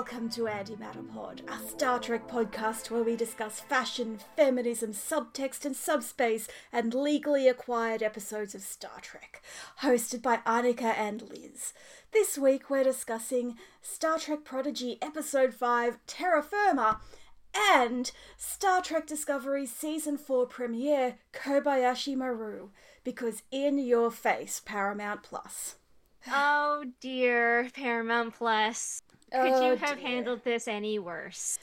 Welcome to Antimatter Pod, a Star Trek podcast where we discuss fashion, feminism, subtext and subspace, and legally acquired episodes of Star Trek. Hosted by Annika and Liz. This week we're discussing Star Trek Prodigy Episode 5 Terra Firma and Star Trek Discovery Season 4 premiere Kobayashi Maru, because in your face, Paramount Plus. Oh dear, Paramount Plus. Could Oh, you have dear. handled this any worse?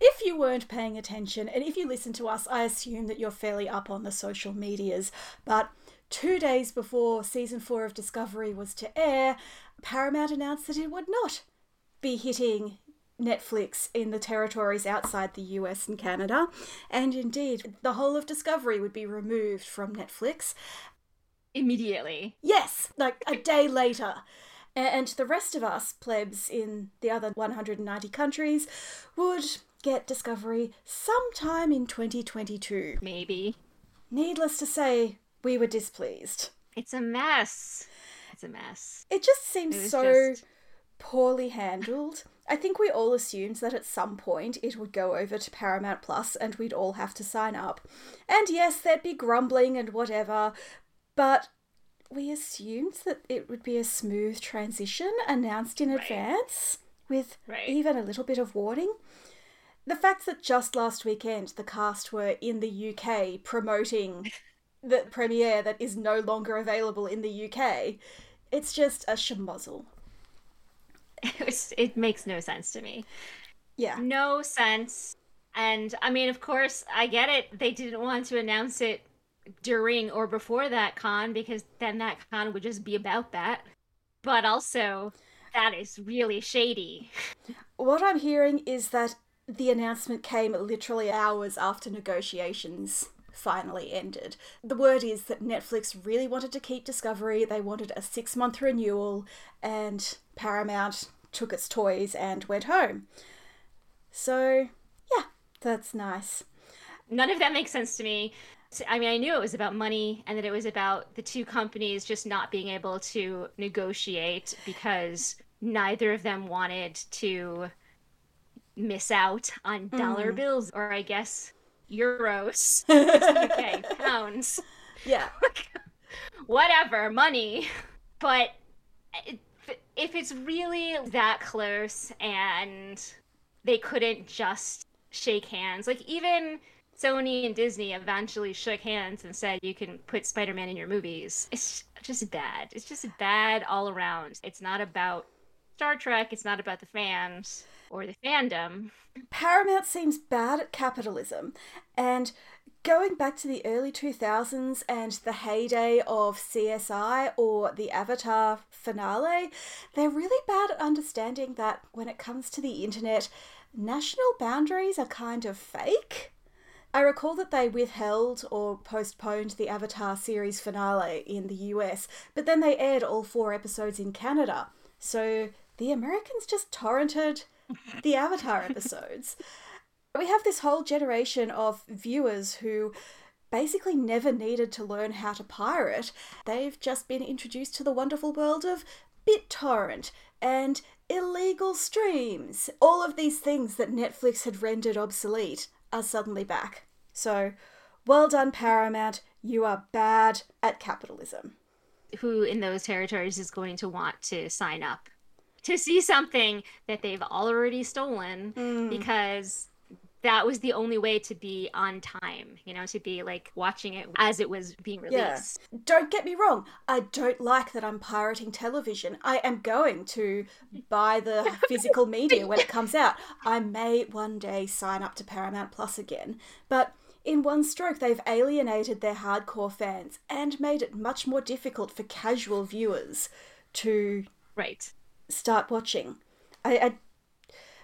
If you weren't paying attention, and if you listen to us, I assume that you're fairly up on the social medias. But two days before season four of Discovery was to air, Paramount announced that it would not be hitting Netflix in the territories outside the US and Canada. And indeed, the whole of Discovery would be removed from Netflix. Immediately. Yes, like a day later. And the rest of us, plebs in the other 190 countries, would get Discovery sometime in 2022. Maybe. Needless to say, we were displeased. It's a mess. It's a mess. It just seems It so just- poorly handled. I think we all assumed that at some point it would go over to Paramount Plus and we'd all have to sign up. And yes, there'd be grumbling and whatever, but we assumed that it would be a smooth transition announced in advance with Right. even a little bit of warning. The fact that just last weekend the cast were in the UK promoting the premiere that is no longer available in the UK, it's just a schmozzle. It, was, it makes no sense to me. Yeah. No sense. And I mean, of course, I get it. They didn't want to announce it during or before that con because then that con would just be about that. But also, that is really shady. What I'm hearing is that the announcement came literally hours after negotiations finally ended. The word is that Netflix really wanted to keep Discovery, they wanted a six month renewal, and Paramount took its toys and went home. So, yeah, that's nice. none of that makes sense to me. I mean, I knew it was about money and that it was about the two companies just not being able to negotiate because neither of them wanted to miss out on dollar mm. bills or I guess euros, okay, pounds, Yeah. whatever, money. But if it's really that close and they couldn't just shake hands, like even Sony and Disney eventually shook hands and said you can put Spider-Man in your movies. It's just bad. It's just bad all around. It's not about Star Trek, it's not about the fans or the fandom. Paramount seems bad at capitalism, and going back to the early 2000s and the heyday of CSI or the Avatar finale, they're really bad at understanding that when it comes to the internet, national boundaries are kind of fake. I recall that they withheld or postponed the Avatar series finale in the US, but then they aired all four episodes in Canada. So the Americans just torrented the Avatar episodes. We have this whole generation of viewers who basically never needed to learn how to pirate. They've just been introduced to the wonderful world of BitTorrent and illegal streams. All of these things that Netflix had rendered obsolete are suddenly back. So, well done, Paramount. You are bad at capitalism. Who in those territories is going to want to sign up to see something that they've already stolen mm. because that was the only way to be on time, you know, to be like watching it as it was being Yeah. released. Don't get me wrong. I don't like that I'm pirating television. I am going to buy the physical media when it comes out. I may one day sign up to Paramount Plus again. But in one stroke, they've alienated their hardcore fans and made it much more difficult for casual viewers to Right. Start watching. I, I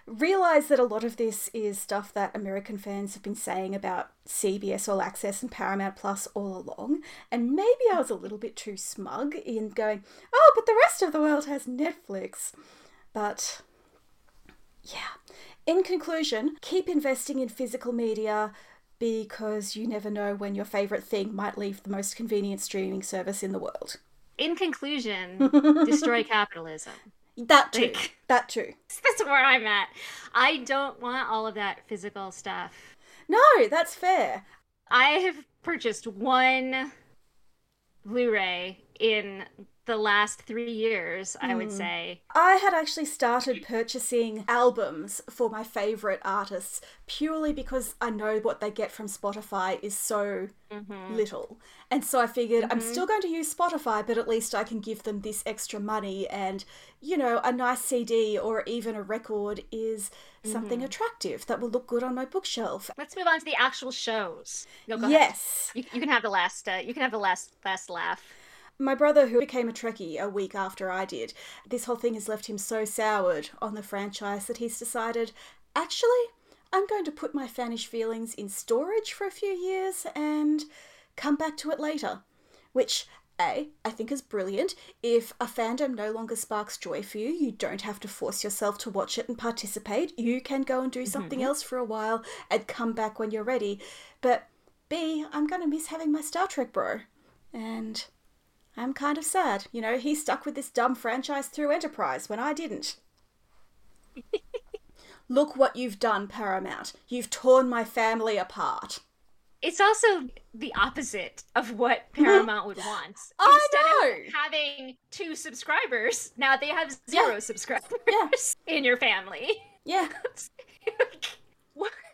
realize that a lot of this is stuff that American fans have been saying about CBS All Access and Paramount Plus all along, and maybe I was a little bit too smug in going, oh, but the rest of the world has Netflix. But yeah. In conclusion, keep investing in physical media because you never know when your favourite thing might leave the most convenient streaming service in the world. In conclusion, destroy capitalism. That too. Like- that too. That's where I'm at. I don't want all of that physical stuff. No, that's fair. I have purchased one Blu-ray in the last three years, I would hmm. say. I had actually started purchasing albums for my favorite artists purely because I know what they get from Spotify is so mm-hmm. little. And so I figured I'm mm-hmm. still going to use Spotify, but at least I can give them this extra money. And, you know, a nice CD or even a record is something mm-hmm. attractive that will look good on my bookshelf. Let's move on to the actual shows. No. Yes. You, you can have the last. Uh, you can have the last last laugh. My brother, who became a Trekkie a week after I did, this whole thing has left him so soured on the franchise that he's decided, actually, I'm going to put my fanish feelings in storage for a few years and come back to it later. Which, A, I think is brilliant. If a fandom no longer sparks joy for you, you don't have to force yourself to watch it and participate. You can go and do mm-hmm. something else for a while and come back when you're ready. But B, I'm going to miss having my Star Trek bro. And I'm kind of sad. You know, he stuck with this dumb franchise through Enterprise when I didn't. Look what you've done, Paramount. You've torn my family apart. It's also the opposite of what Paramount would want. I Instead know. of having two subscribers, now they have zero Yeah. subscribers in your family. Yeah.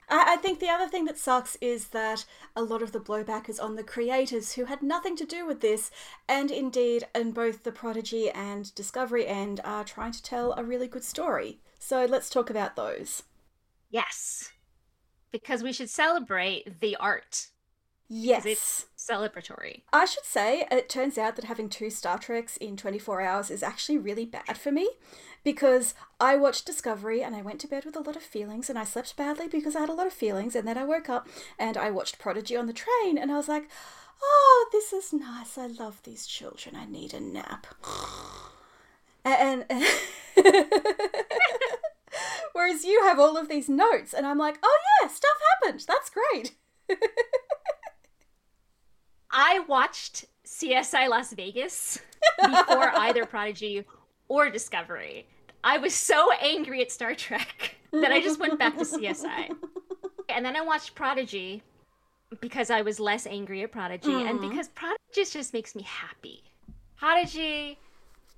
I, I think the other thing that sucks is that a lot of the blowback is on the creators who had nothing to do with this, and indeed, in both the Prodigy and Discovery end, are trying to tell a really good story. So let's talk about those. Yes. Because we should celebrate the art. Yes. It's celebratory. I should say, it turns out that having two Star Treks in 24 hours is actually really bad for me because I watched Discovery and I went to bed with a lot of feelings and I slept badly because I had a lot of feelings and then I woke up and I watched Prodigy on the train and I was like, oh, this is nice. I love these children. I need a nap. And. Whereas you have all of these notes, and I'm like, oh yeah, stuff happened. That's great. I watched CSI Las Vegas before either Prodigy or Discovery. I was so angry at Star Trek that I just went back to CSI. And then I watched Prodigy because I was less angry at Prodigy and mm-hmm. because Prodigy just makes me happy. Prodigy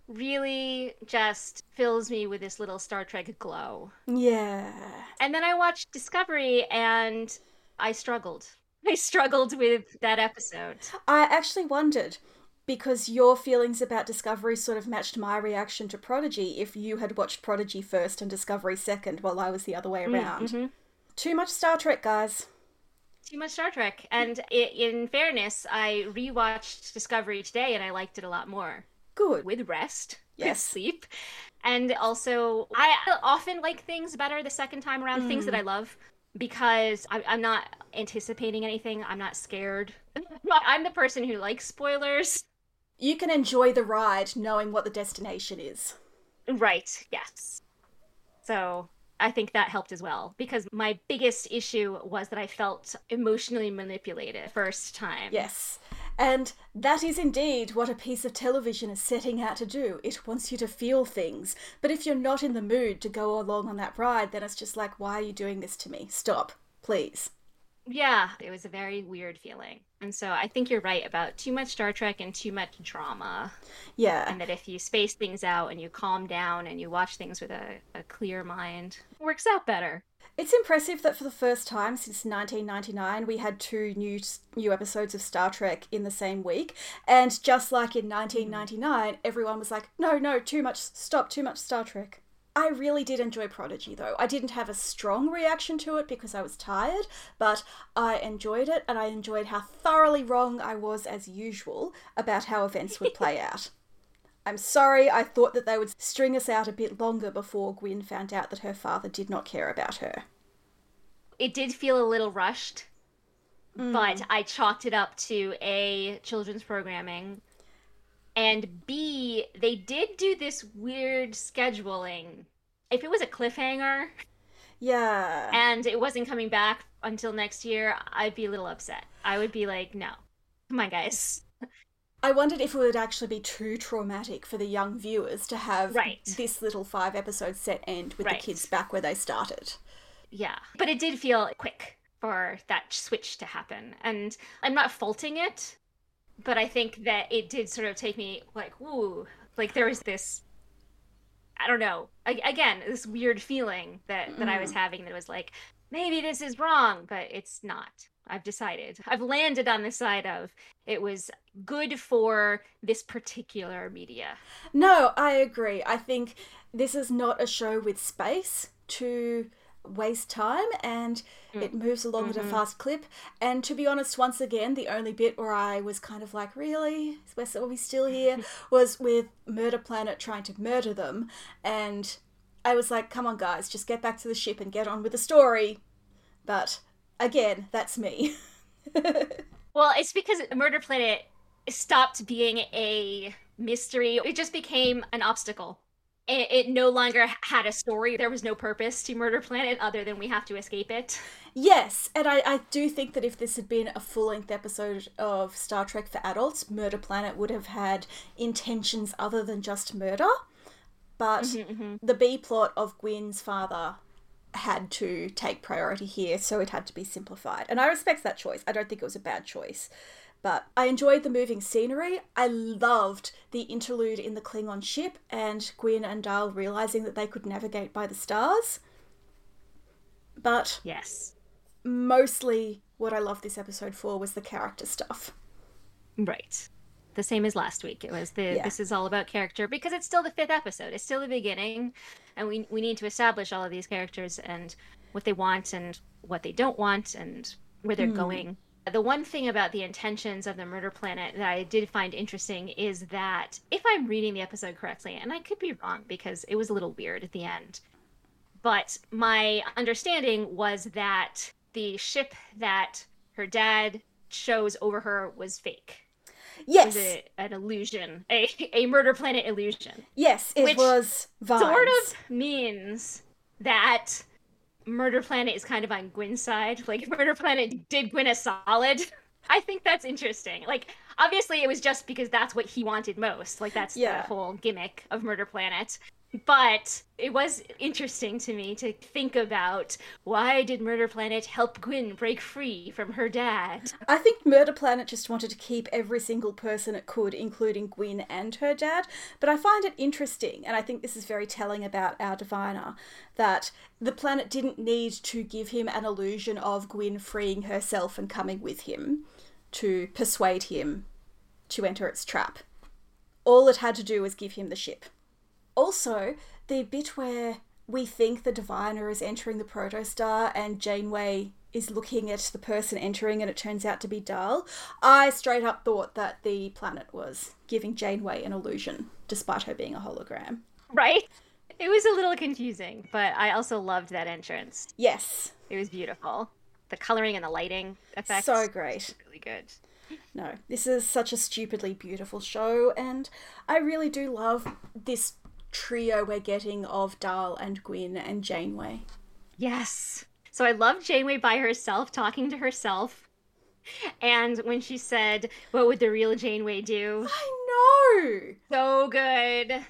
really just fills me with this little Star Trek glow. Yeah. And then I watched Discovery and I struggled. I struggled with that episode. I actually wondered because your feelings about Discovery sort of matched my reaction to Prodigy if you had watched Prodigy first and Discovery second while I was the other way around. mhm. Too much Star Trek, guys. Too much Star Trek. And in fairness, I rewatched Discovery today and I liked it a lot more. Good. With rest, with Yes. sleep. And also, I often like things better the second time around, things Mm. that I love, because I'm not anticipating anything. I'm not scared. I'm the person who likes spoilers. You can enjoy the ride knowing what the destination is. Right, yes. So I think that helped as well because my biggest issue was that I felt emotionally manipulated first time. Yes. And that is indeed what a piece of television is setting out to do. It wants you to feel things. But if you're not in the mood to go along on that ride, then it's just like, why are you doing this to me? Stop, please. Yeah, it was a very weird feeling. And so I think you're right about too much Star Trek and too much drama. Yeah. And that if you space things out and you calm down and you watch things with a, a clear mind, it works out better. It's impressive that for the first time since 1999 we had two new new episodes of Star Trek in the same week, and just like in 1999, everyone was like, "No, no, too much, stop, too much Star Trek." I really did enjoy Prodigy though. I didn't have a strong reaction to it because I was tired, but I enjoyed it and I enjoyed how thoroughly wrong I was as usual about how events would play out. I'm sorry, I thought that they would string us out a bit longer before Gwyn found out that her father did not care about her. It did feel a little rushed, but mm. I chalked it up to A, children's programming, and B, they did do this weird scheduling. If it was a cliffhanger Yeah. and it wasn't coming back until next year, I'd be a little upset. I would be like, no, come on, guys. I wondered if it would actually be too traumatic for the young viewers to have Right. this little five episode set end with Right. the kids back where they started. Yeah. But it did feel quick for that switch to happen. And I'm not faulting it, but I think that it did sort of take me like, ooh, like there was this I don't know. a- Again, this weird feeling that that I was mm. having that was like maybe this is wrong, but it's not. I've decided. I've landed on the side of it was good for this particular media. No, I agree. I think this is not a show with space to waste time and mm. it moves along at a mm-hmm. fast clip. And to be honest, once again, the only bit where I was kind of like, really? Are we still here? was with Murder Planet trying to murder them. And I was like, come on, guys, just get back to the ship and get on with the story. But again, that's me. Well, it's because Murder Planet stopped being a mystery. It just became an obstacle. It, it no longer had a story. There was no purpose to Murder Planet other than we have to escape it. Yes, and I, I do think that if this had been a full length episode of Star Trek for adults, Murder Planet would have had intentions other than just murder. But mm-hmm, mm-hmm. the B plot of Gwyn's father had to take priority here, so it had to be simplified. And I respect that choice. I don't think it was a bad choice. But I enjoyed the moving scenery. I loved the interlude in the Klingon ship and Gwyn and Dal realizing that they could navigate by the stars. But Yes. mostly what I loved this episode for was the character stuff. Right. The same as last week. It was the Yeah. this is all about character because it's still the fifth episode. It's still the beginning, and we we need to establish all of these characters and what they want and what they don't want and where they're hmm. going. The one thing about the intentions of the Murder Planet that I did find interesting is that if I'm reading the episode correctly, and I could be wrong because it was a little weird at the end, but my understanding was that the ship that her dad chose over her was fake Yes, was a, an illusion, a, a murder planet illusion. yes, it which was vibes. Sort of means that Murder Planet is kind of on Gwyn's side. Like Murder Planet did Gwyn a solid. I think that's interesting. Like obviously it was just because that's what he wanted most. Like that's Yeah. the whole gimmick of Murder Planet. But it was interesting to me to think about why did Murder Planet help Gwyn break free from her dad? I think Murder Planet just wanted to keep every single person it could, including Gwyn and her dad. But I find it interesting, and I think this is very telling about our diviner, that the planet didn't need to give him an illusion of Gwyn freeing herself and coming with him to persuade him to enter its trap. All it had to do was give him the ship. Also, the bit where we think the diviner is entering the protostar and Janeway is looking at the person entering and it turns out to be Dal, I straight up thought that the planet was giving Janeway an illusion, despite her being a hologram. Right? It was a little confusing, but I also loved that entrance. Yes, It was beautiful. The coloring and the lighting effects. so great. Really good. No, this is such a stupidly beautiful show, and I really do love this trio we're getting of Dal and Gwyn and Janeway. Yes. So I love Janeway by herself, talking to herself. And when she said, What would the real Janeway do? I know! So good.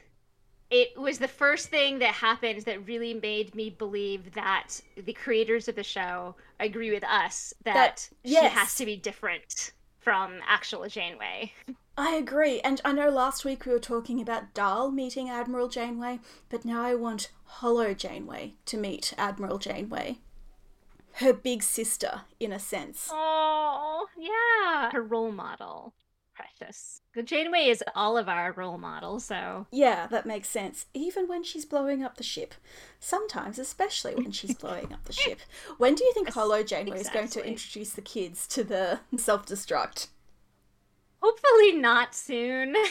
It was the first thing that happened that really made me believe that the creators of the show agree with us that, That- she yes. has to be different from actual Janeway. I agree, and I know last week we were talking about Dal meeting Admiral Janeway, but now I want Holo Janeway to meet Admiral Janeway. Her big sister, in a sense. Oh, yeah. Her role model. Precious. Janeway is all of our role models, so Yeah, that makes sense. Even when she's blowing up the ship. Sometimes, especially when she's blowing up the ship. When do you think Holo Janeway is going to introduce the kids to the self destruct? Hopefully not soon.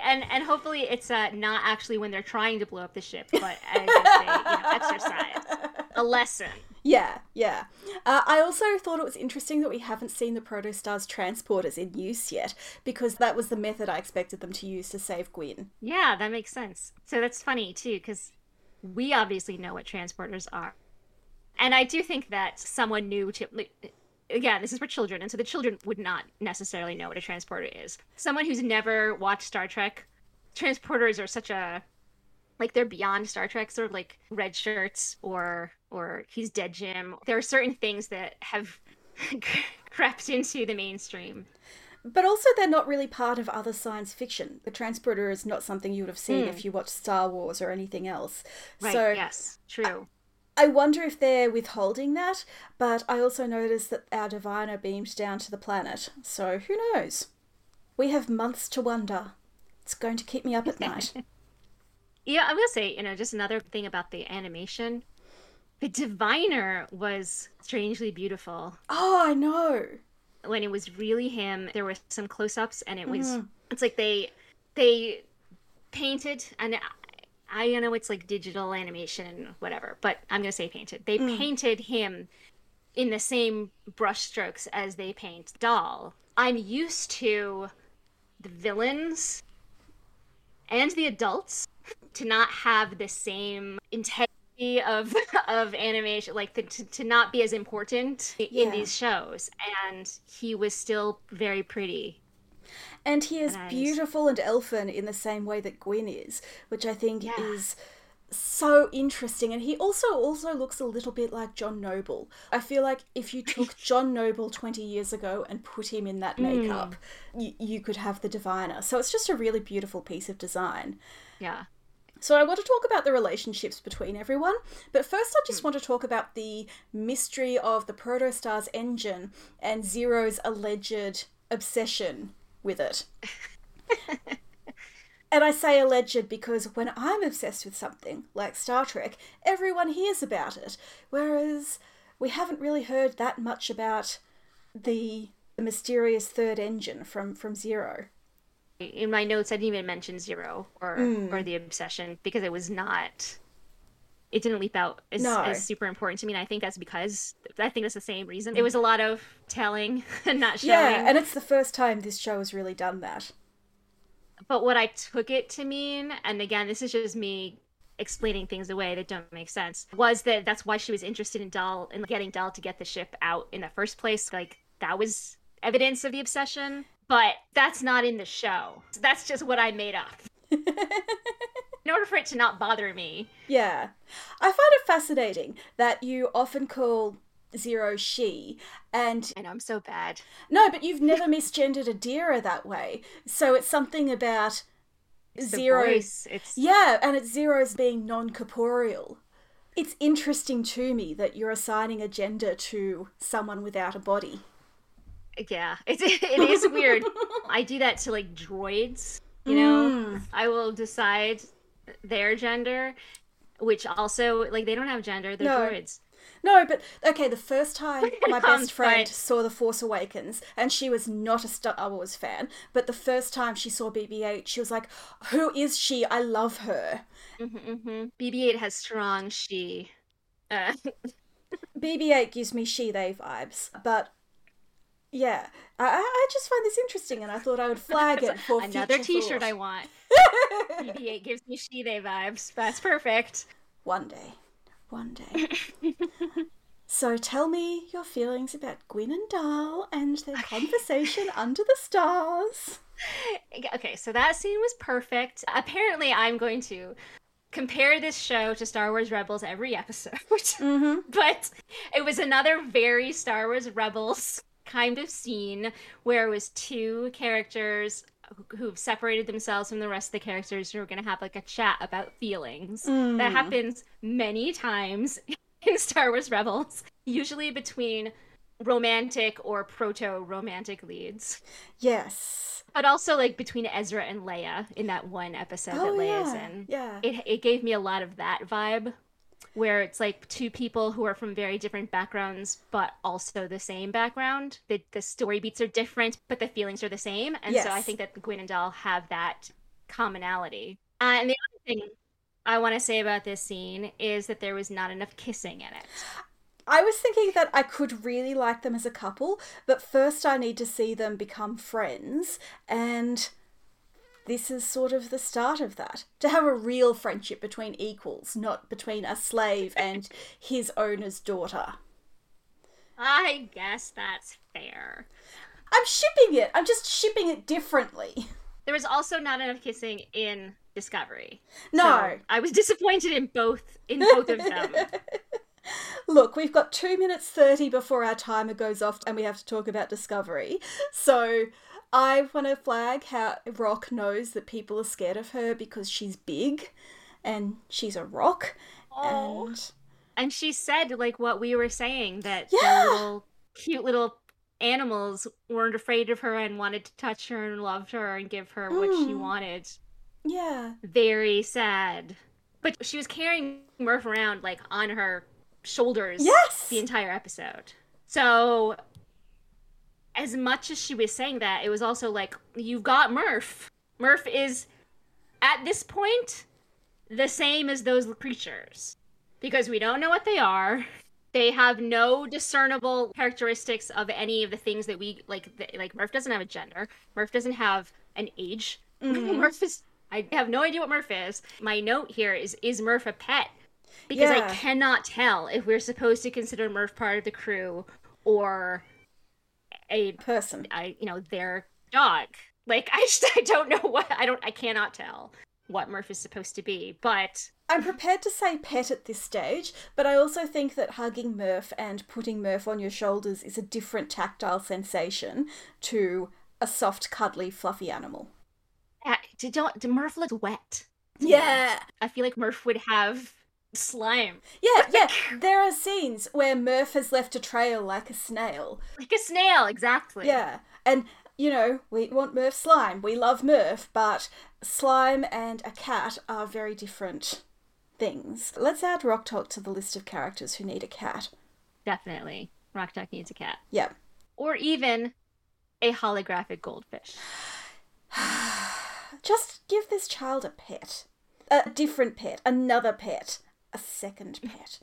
And and hopefully it's uh, not actually when they're trying to blow up the ship, but as I say, you know, exercise. A lesson. Yeah, yeah. Uh, I also thought it was interesting that we haven't seen the Protostar's transporters in use yet, because that was the method I expected them to use to save Gwyn. Yeah, that makes sense. So that's funny too, because we obviously know what transporters are, and I do think that someone new to again, this is for children, and so the children would not necessarily know what a transporter is. Someone who's never watched Star Trek, transporters are such a like they're beyond Star Trek, sort of like red shirts or or he's dead Jim. There are certain things that have crept into the mainstream. But also, they're not really part of other science fiction. The transporter is not something you would have seen mm. if you watched Star Wars or anything else. Right. So, yes, true. I wonder if they're withholding that, but I also noticed that our diviner beamed down to the planet, so who knows? We have months to wonder. It's going to keep me up at night. yeah, I will say, you know, just another thing about the animation. The diviner was strangely beautiful. Oh, I know when it was really him there were some close-ups and it was mm. it's like they they painted and I, I know it's like digital animation whatever but i'm gonna say painted they mm. painted him in the same brushstrokes as they paint Dal. i'm used to the villains and the adults to not have the same integrity of of animation like the, to, to not be as important in yeah. these shows and he was still very pretty and he is and beautiful and elfin in the same way that Gwyn is which i think yeah. is so interesting and he also also looks a little bit like John Noble. I feel like if you took John Noble 20 years ago and put him in that makeup, mm. you, you could have the diviner. So it's just a really beautiful piece of design. Yeah. So I want to talk about the relationships between everyone, but first I just mm. want to talk about the mystery of the Protostar's engine and Zero's alleged obsession with it. and I say alleged because when I'm obsessed with something, like Star Trek, everyone hears about it, whereas we haven't really heard that much about the, the mysterious third engine from, from Zero in my notes i didn't even mention zero or mm. or the obsession because it was not it didn't leap out as, no. as super important to me and i think that's because i think that's the same reason it was a lot of telling and not showing yeah and it's the first time this show has really done that but what i took it to mean and again this is just me explaining things away that don't make sense was that that's why she was interested in Dal and getting Dal to get the ship out in the first place like that was evidence of the obsession but that's not in the show. That's just what I made up. in order for it to not bother me. Yeah. I find it fascinating that you often call Zero she and and I'm so bad. No, but you've never misgendered a Adira that way. So it's something about it's Zero. It's Yeah, and it's Zero's being non corporeal. It's interesting to me that you're assigning a gender to someone without a body yeah it's it is weird i do that to like droids you know mm. i will decide their gender which also like they don't have gender they're no. droids no, but okay, the first time my best friend saw The Force Awakens, and she was not a Star Wars fan, but the first time she saw BB 8, she was like, Who is she? I love her. Mm-hmm, mm-hmm. BB 8 has strong she. Uh. BB 8 gives me she they vibes, but yeah, I, I just find this interesting, and I thought I would flag it for another T-shirt. Thought. I want. BB-8 gives me she-they vibes. That's perfect. One day, one day. so tell me your feelings about Gwyn and Dal and their conversation under the stars. Okay, so that scene was perfect. Apparently, I'm going to compare this show to Star Wars Rebels every episode. Mm-hmm. but it was another very Star Wars Rebels kind of scene where it was two characters who've separated themselves from the rest of the characters who are going to have like a chat about feelings. Mm. That happens many times in Star Wars Rebels, usually between romantic or proto romantic leads. Yes. But also like between Ezra and Leia in that one episode oh, that Leia's yeah. in. Yeah. It it gave me a lot of that vibe where it's like two people who are from very different backgrounds but also the same background. The the story beats are different, but the feelings are the same. And yes. so I think that Gwyn and Dal have that commonality. Uh, and the other thing I want to say about this scene is that there was not enough kissing in it. I was thinking that I could really like them as a couple, but first I need to see them become friends and this is sort of the start of that. To have a real friendship between equals, not between a slave and his owner's daughter. I guess that's fair. I'm shipping it. I'm just shipping it differently. There was also not enough kissing in Discovery. No. So I was disappointed in both in both of them. Look, we've got two minutes 30 before our timer goes off and we have to talk about Discovery. So I want to flag how Rok knows that people are scared of her because she's big and she's a rock. Oh. And And she said like what we were saying that Yeah. the little cute little animals weren't afraid of her and wanted to touch her and loved her and give her what she Mm. wanted. yeah. Very sad. But she was carrying Murf around like on her shoulders Yes! the entire episode. So as much as she was saying that, it was also like you've got Murf. Murf is at this point the same as those creatures because we don't know what they are. They have no discernible characteristics of any of the things that we like. th- Like Murf doesn't have a gender. Murf doesn't have an age. Mm-hmm. Murf is. I have no idea what Murf is. My note here is: Is Murf a pet? Because Yeah. I cannot tell if we're supposed to consider Murf part of the crew or a Person. I you know their dog. Like I just I don't know what I don't I cannot tell what Murf is supposed to be. But I'm prepared to say pet at this stage, but I also think that hugging Murf and putting Murf on your shoulders is a different tactile sensation to a soft, cuddly, fluffy animal. uh, did don't did Murf look wet? Yeah. I feel like Murf would have slime Yeah, yeah. There are scenes where Murf has left a trail like a snail. like a snail. Exactly. Yeah. And, you know, we want Murf slime. We love Murf, but slime and a cat are very different things. Let's add Rok-Tahk to the list of characters who need a cat. definitely. Rok-Tahk needs a cat, Yeah. or even a holographic goldfish. Just give this child a pet. A different pet. Another pet. A second pet.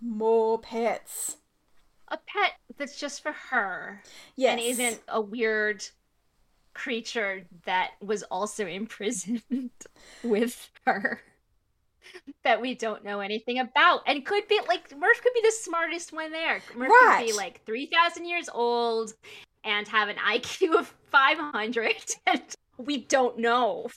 More pets. A pet that's just for her Yes. and isn't a weird creature that was also imprisoned with her that we don't know anything about and could be like Murf could be the smartest one there. Murf could be like 3000 years old and have an IQ of 500 and we don't know.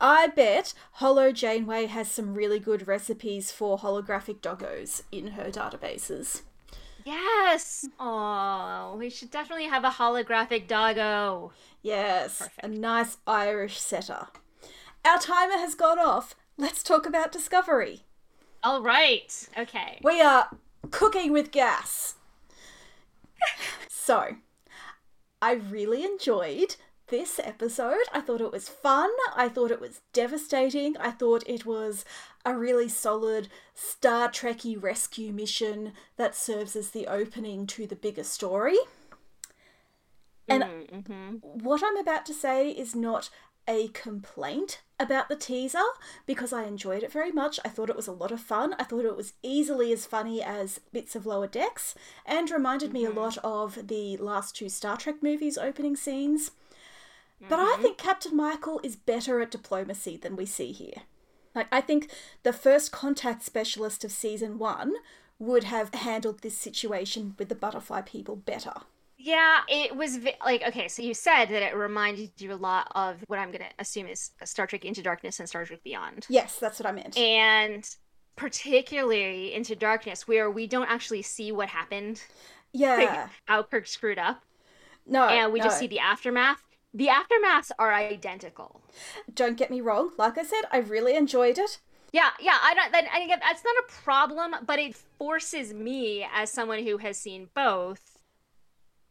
I bet Holo Janeway has some really good recipes for holographic doggos in her databases. Yes. Oh, we should definitely have a holographic doggo. Yes, Perfect. a nice Irish setter. Our timer has gone off. Let's talk about Discovery. All right. Okay. We are cooking with gas. so, I really enjoyed this episode. I thought it was fun. I thought it was devastating. I thought it was a really solid Star Trekky rescue mission that serves as the opening to the bigger story. And Mhm. what I'm about to say is not a complaint about the teaser because I enjoyed it very much. I thought it was a lot of fun. I thought it was easily as funny as bits of Lower Decks and reminded me a lot of the last two Star Trek movies' opening scenes. But I mm-hmm. think Captain Michael is better at diplomacy than we see here. Like, I think the first contact specialist of season one would have handled this situation with the butterfly people better. Yeah, it was vi- like okay. So you said that it reminded you a lot of what I'm gonna assume is Star Trek Into Darkness and Star Trek Beyond, Yes, that's what I meant. and particularly Into Darkness, where we don't actually see what happened, yeah. Like, how Kirk screwed up, No. and we just see the aftermath. The aftermaths are identical. Don't get me wrong. Like I said, I really enjoyed it. Yeah, yeah. I don't. That, I think that's not a problem, but it forces me, as someone who has seen both,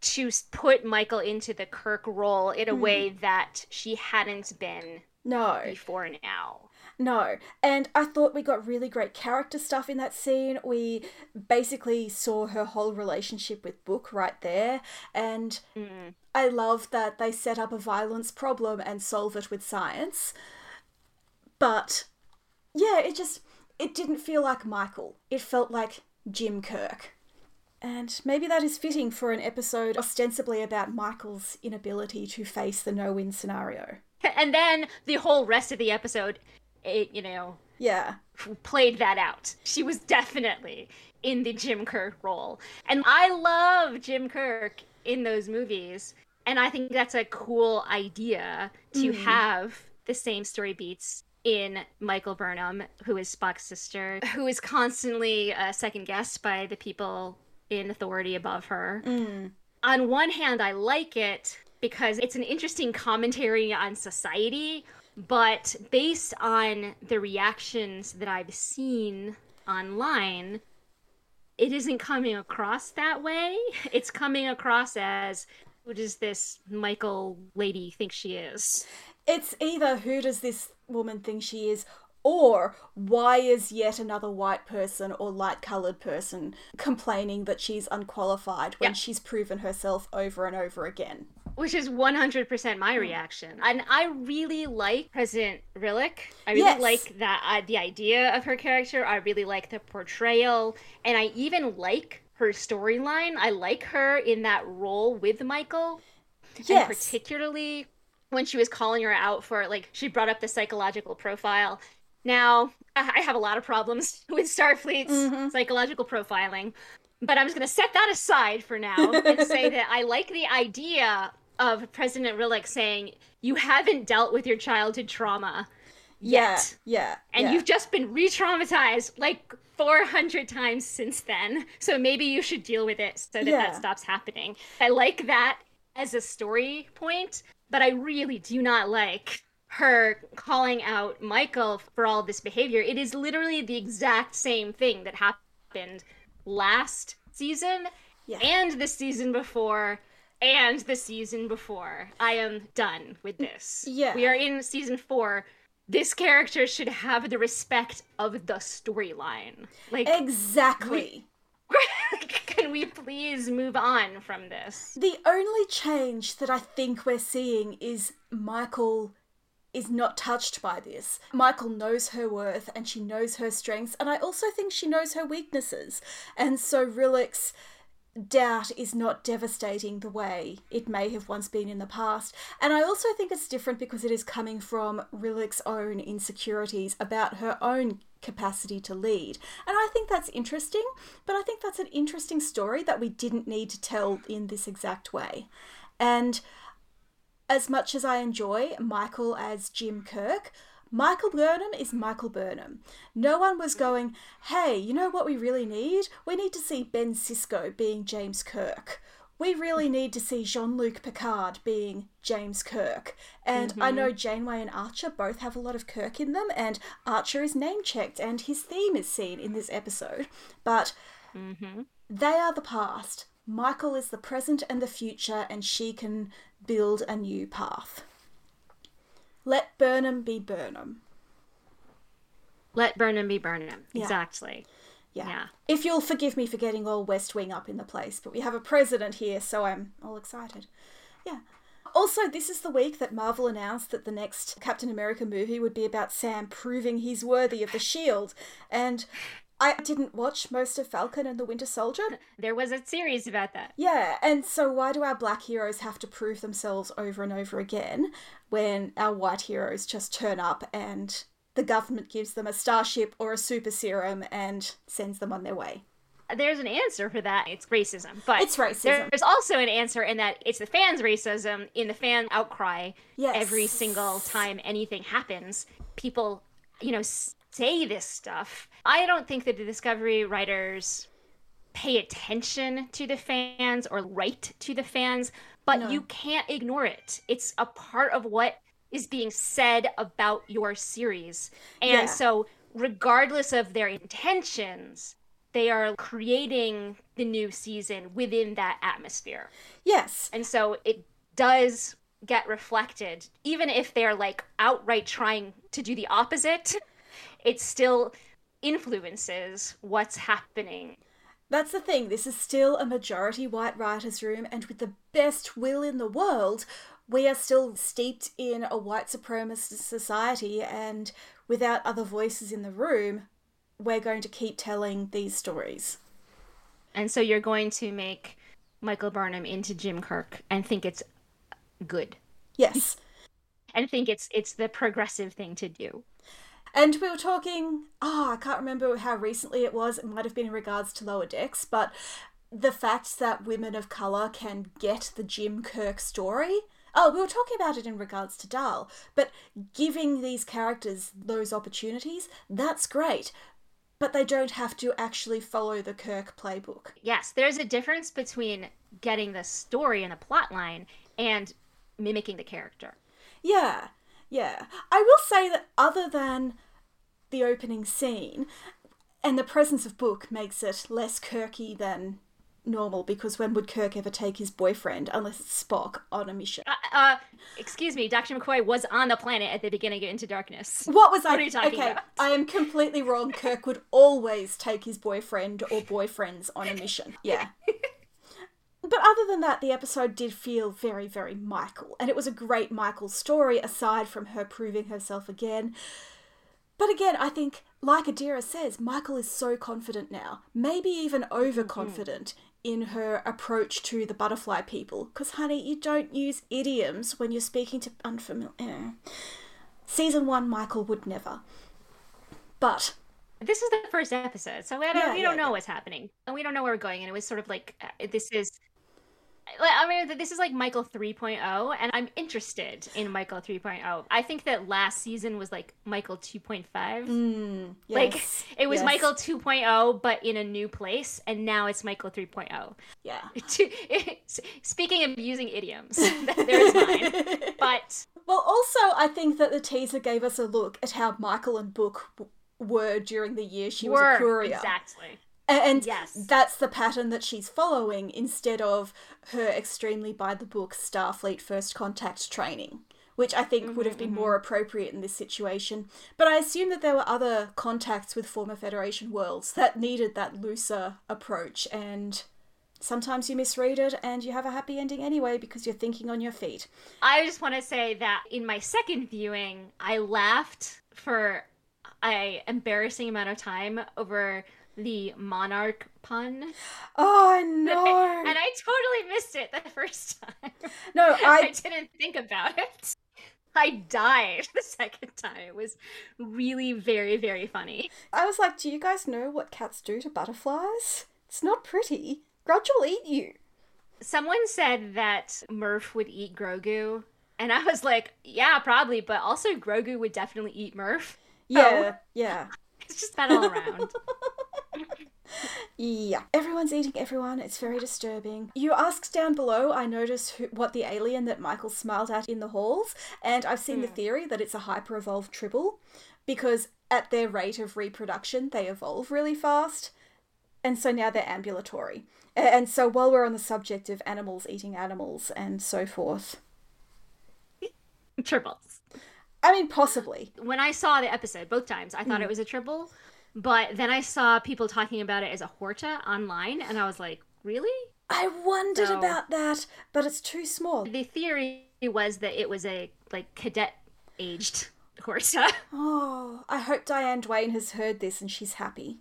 to put Michael into the Kirk role in a hmm. way that she hadn't been No, before now. no. And I thought we got really great character stuff in that scene. We basically saw her whole relationship with Book right there. And Mm. I love that they set up a violence problem and solve it with science. But yeah, it just it didn't feel like Michael. It felt like Jim Kirk. And maybe that is fitting for an episode ostensibly about Michael's inability to face the no-win scenario. And then the whole rest of the episode, it you know, Yeah. played that out. She was definitely in the Jim Kirk role. And I love Jim Kirk in those movies. And I think that's a cool idea to Mhm. have the same story beats in Michael Burnham, who is Spock's sister, who is constantly uh, second guessed by the people in authority above her. Mm. On one hand, I like it because it's an interesting commentary on society, but based on the reactions that I've seen online, it isn't coming across that way. It's coming across as who does this Michael lady think she is? It's either who does this woman think she is, or why is yet another white person or light coloured person complaining that she's unqualified when Yeah. she's proven herself over and over again? Which is 100% my reaction. And I really like President Rillak. I really Yes. like that uh, the idea of her character. I really like the portrayal. And I even like her storyline. I like her in that role with Michael. And Yes. particularly when she was calling her out for, like, she brought up the psychological profile. Now, I have a lot of problems with Starfleet's Mhm. psychological profiling, but I'm just going to set that aside for now and say that I like the idea of President Rillak saying, You haven't dealt with your childhood trauma yet. Yeah, yeah. And yeah. you've just been re traumatized like 400 times since then. So maybe you should deal with it so that Yeah. that stops happening. I like that as a story point, but I really do not like her calling out Michael for all this behavior. It is literally the exact same thing that happened last season and the season before and the season before. I am done with this. Yeah. We are in season four. This character should have the respect of the storyline. Like, Exactly. can we please move on from this? The only change that I think we're seeing is Michael is not touched by this. Michael knows her worth and she knows her strengths, and I also think she knows her weaknesses. And so Rillak's doubt is not devastating the way it may have once been in the past. And I also think it's different because it is coming from Rillak's own insecurities about her own capacity to lead. And I think that's interesting, but I think that's an interesting story that we didn't need to tell in this exact way. And as much as I enjoy Michael as Jim Kirk, Michael Burnham is Michael Burnham. No one was going, hey, you know what we really need? We need to see Ben Sisko being James Kirk. We really need to see Jean Luc Picard being James Kirk. And I mm-hmm. know Janeway and Archer both have a lot of Kirk in them, and Archer is name checked and his theme is seen in this episode. But mm-hmm. they are the past. Michael is the present and the future, and she can build a new path. Let Burnham be Burnham. Let Burnham be Burnham. Yeah. Exactly. Yeah. Yeah. If you'll forgive me for getting all West Wing up in the place, but we have a president here, so I'm all excited. Yeah. Also, this is the week that Marvel announced that the next Captain America movie would be about Sam proving he's worthy of the shield. And I didn't watch most of Falcon and the Winter Soldier. There was a series about that. Yeah, and so why do our black heroes have to prove themselves over and over again when our white heroes just turn up and the government gives them a starship or a super serum and sends them on their way? There's an answer for that. It's racism. But It's racism. There's also an answer in that it's the fans' racism in the fan outcry. Yes. Every single time anything happens, people, you know, say this stuff. I don't think that the Discovery writers pay attention to the fans or write to the fans, but No. you can't ignore it. It's a part of what is being said about your series. And Yeah. so, regardless of their intentions, they are creating the new season within that atmosphere. Yes. And so it does get reflected, even if they're like outright trying to do the opposite, it still influences what's happening. That's the thing. This is still a majority white writers' room, and with the best will in the world, we are still steeped in a white supremacist society, and without other voices in the room, we're going to keep telling these stories. And so you're going to make Michael Burnham into Jim Kirk and think it's good Yes. and think it's it's the progressive thing to do. And we were talking, oh, I can't remember how recently it was. It might have been in regards to Lower Decks, but the fact that women of colour can get the Jim Kirk story. Oh, we were talking about it in regards to Dal, but giving these characters those opportunities, that's great. But they don't have to actually follow the Kirk playbook. Yes, there's a difference between getting the story and the plot line and mimicking the character. Yeah, yeah. I will say that other than the opening scene, and the presence of Book makes it less Kirky than normal because when would Kirk ever take his boyfriend unless it's Spock on a mission? Uh, uh excuse me, Dr. McCoy was on the planet at the beginning of Into Darkness. What was I? Are you talking okay, about? I am completely wrong. Kirk would always take his boyfriend or boyfriends on a mission. Yeah. But other than that, the episode did feel very, very Michael, and it was a great Michael story aside from her proving herself again. But again, I think, like Adira says, Michael is so confident now, maybe even overconfident in her approach to the butterfly people. Because, honey, you don't use idioms when you're speaking to unfamiliar. Season one, Michael would never. But This is the first episode, so we don't, Yeah, we don't yeah, know yeah. what's happening, and we don't know where we're going. And it was sort of like uh, this is, like, I mean, this is like Michael 3.0, and I'm interested in Michael 3.0. I think that last season was like Michael 2.5. mm, Like it was yes, Michael 2.0, but in a new place, and now it's Michael 3.0. Yeah. Speaking of using idioms, there's mine. But Well, also, I think that the teaser gave us a look at how Michael and Book w- were during the year she was a were courier. exactly. And Yes. that's the pattern that she's following instead of her extremely by the book Starfleet First Contact training, which I think would have been mm-hmm, more mm-hmm. appropriate in this situation. But I assume that there were other contacts with former Federation worlds that needed that looser approach, and sometimes you misread it and you have a happy ending anyway because you're thinking on your feet. I just want to say that in my second viewing, I laughed for a embarrassing amount of time over the monarch pun, Oh no! and I totally missed it the first time. no, I I didn't think about it. I died the second time. It was really very very funny. I was like, do you guys know what cats do to butterflies? It's not pretty. Grudge will eat you. Someone said that Murf would eat Grogu, and I was like, yeah, probably, but also Grogu would definitely eat Murf. Yeah, oh. yeah. It's just bad all around. Yeah. Everyone's eating everyone. It's very disturbing. You asked down below, I noticed who, what the alien that Michael smiled at in the halls, and I've seen the hmm. theory that it's a hyper evolved tribble because at their rate of reproduction, they evolve really fast. And so now they're ambulatory. And so while we're on the subject of animals eating animals and so forth, Tribbles. I mean, possibly. When I saw the episode both times, I thought it mm. was a tribble, but then I saw people talking about it as a Horta online, and I was like, really? I wondered No. about that, but it's too small. The theory was that it was a like cadet aged Horta. Oh, I hope Diane Duane has heard this and she's happy.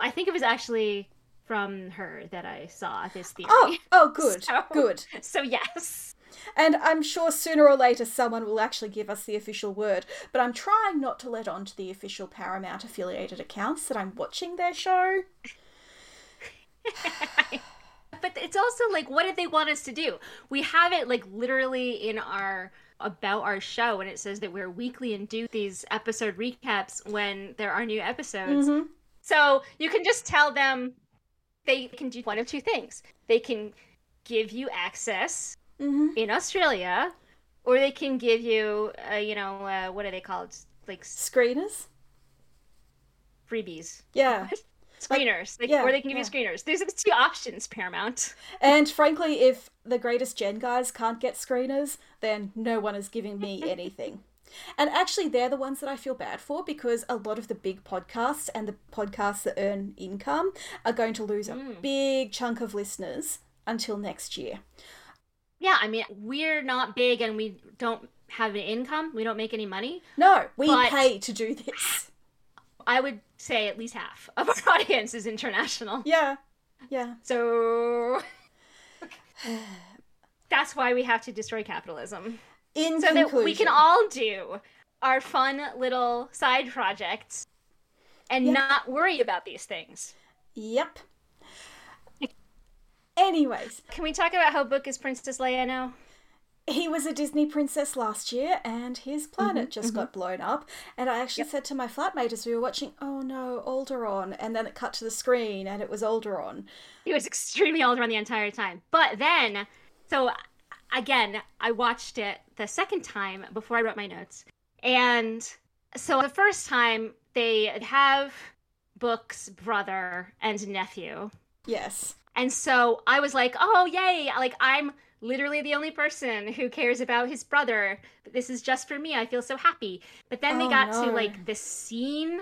I think it was actually from her that I saw this oh, theory. Oh, oh, good, So- good. So yes. And I'm sure sooner or later someone will actually give us the official word, but I'm trying not to let on to the official Paramount affiliated accounts that I'm watching their show. But it's also like, what did they want us to do? We have it like literally in our about our show, and it says that we're weekly and do these episode recaps when there are new episodes. Mhm. So you can just tell them they can do one of two things. They can give you access hmm in Australia, or they can give you, uh, you know, uh, what are they called? Like Screeners? freebies, Yeah. screeners, Like, yeah, or they can give yeah. you screeners. there's the two options, Paramount. And frankly, if the greatest Gen guys can't get screeners, then no one is giving me anything. And actually, they're the ones that I feel bad for because a lot of the big podcasts and the podcasts that earn income are going to lose a big chunk of listeners until next year. Yeah, I mean, we're not big and we don't have an income. We don't make any money. No, we pay to do this. I would say at least half of our audience is international. Yeah, yeah. So that's why we have to destroy capitalism. In So that we can all do our fun little side projects and Yep. not worry about these things. Yep. Anyways, Can we talk about how Book is Princess Leia now? he was a Disney princess last year and his planet mm-hmm, just got mm-hmm. blown up. And I actually said to my flatmate as we were watching, oh no, Alderaan. And then it cut to the screen and it was Alderaan. He was extremely older on the entire time. But then, so again, I watched it the second time before I wrote my notes. And so the first time they have Book's brother and nephew. Yes. And so I was like, oh, yay. Like, I'm literally the only person who cares about his brother. This is just for me. I feel so happy. But then they Oh, got no. to like the scene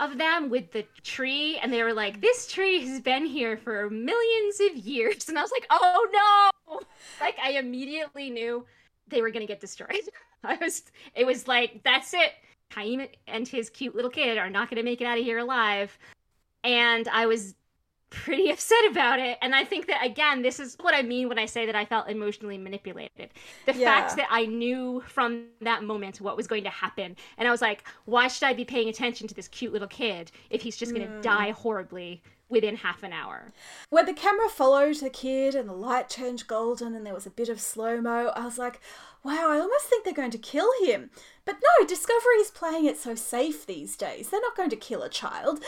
of them with the tree, and they were like, this tree has been here for millions of years. And I was like, oh no. Like, I immediately knew they were going to get destroyed. I was, it was like, that's it. Kyheem and his cute little kid are not going to make it out of here alive. And I was pretty upset about it. And I think that, again, this is what I mean when I say that I felt emotionally manipulated. The Yeah. fact that I knew from that moment what was going to happen. And I was like, why should I be paying attention to this cute little kid if he's just going to hmm. die horribly within half an hour? When the camera followed the kid and the light turned golden and there was a bit of slow mo, I was like, wow, I almost think they're going to kill him. But no, Discovery is playing it so safe these days. They're not going to kill a child.